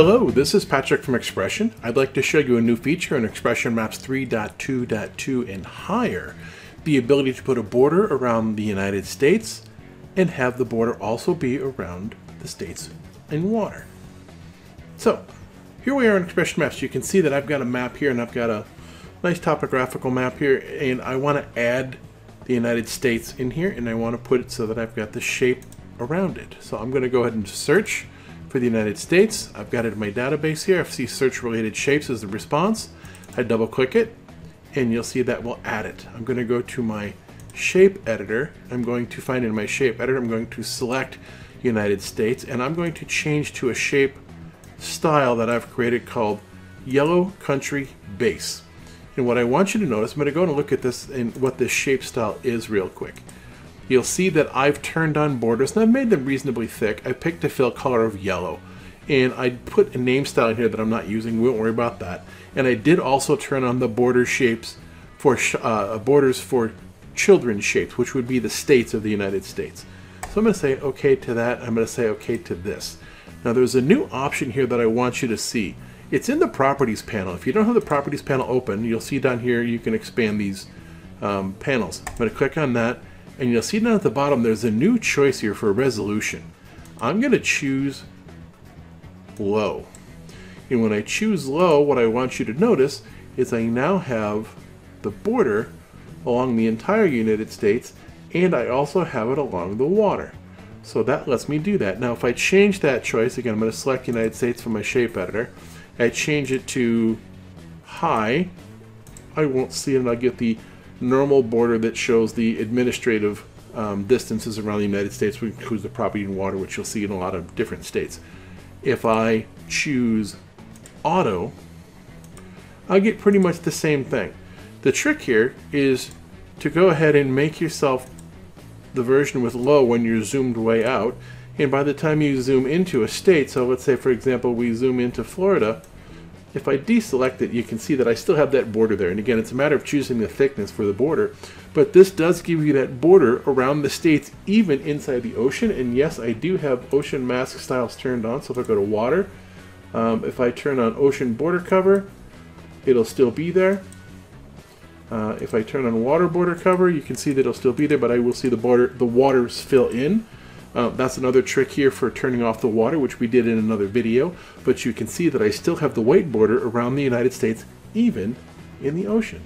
Hello, this is Patrick from XPression. I'd like to show you a new feature in XPression Maps 3.2.2 and higher. The ability to put a border around the United States and have the border also be around the states in water. So, here we are in XPression Maps. You can see that I've got a map here and I've got a nice topographical map here and I want to add the United States in here and I want to put it so that I've got the shape around it. So I'm going to go ahead and search for the United States. I've got it in my database here. I see search related shapes as the response. I double click it and you'll see that we'll add it. I'm going to go to my shape editor. I'm going to find in my shape editor, I'm going to select United States and I'm going to change to a shape style that I've created called Yellow Country Base. And what I want you to notice, I'm going to go and look at this and what this shape style is real quick. You'll see that I've turned on borders and I've made them reasonably thick. I picked a fill color of yellow. And I put a name style here that I'm not using. We won't worry about that. And I did also turn on the border shapes for uh, borders for children's shapes, which would be the states of the United States. So I'm going to say OK to that. I'm going to say OK to this. Now there's a new option here that I want you to see. It's in the properties panel. If you don't have the properties panel open, you'll see down here you can expand these um, panels. I'm going to click on that and you'll see down at the bottom there's a new choice here for resolution. I'm going to choose low. And when I choose low, what I want you to notice is I now have the border along the entire United States and I also have it along the water. So that lets me do that. Now if I change that choice, again I'm going to select United States from my shape editor, I change it to high, I won't see it and I'll get the normal border that shows the administrative um, distances around the United States, which includes the property and water, which you'll see in a lot of different states. If I choose auto, I get pretty much the same thing. The trick here is to go ahead and make yourself the version with low when you're zoomed way out, and by the time you zoom into a state, so let's say for example we zoom into Florida, if I deselect it, you can see that I still have that border there. And again, it's a matter of choosing the thickness for the border. But this does give you that border around the states, even inside the ocean. And yes, I do have ocean mask styles turned on. So if I go to water, um, if I turn on ocean border cover, it'll still be there. Uh, if I turn on water border cover, you can see that it'll still be there, but I will see the border, the waters fill in. Uh, that's another trick here for turning off the water, which we did in another video. But you can see that I still have the white border around the United States, even in the ocean.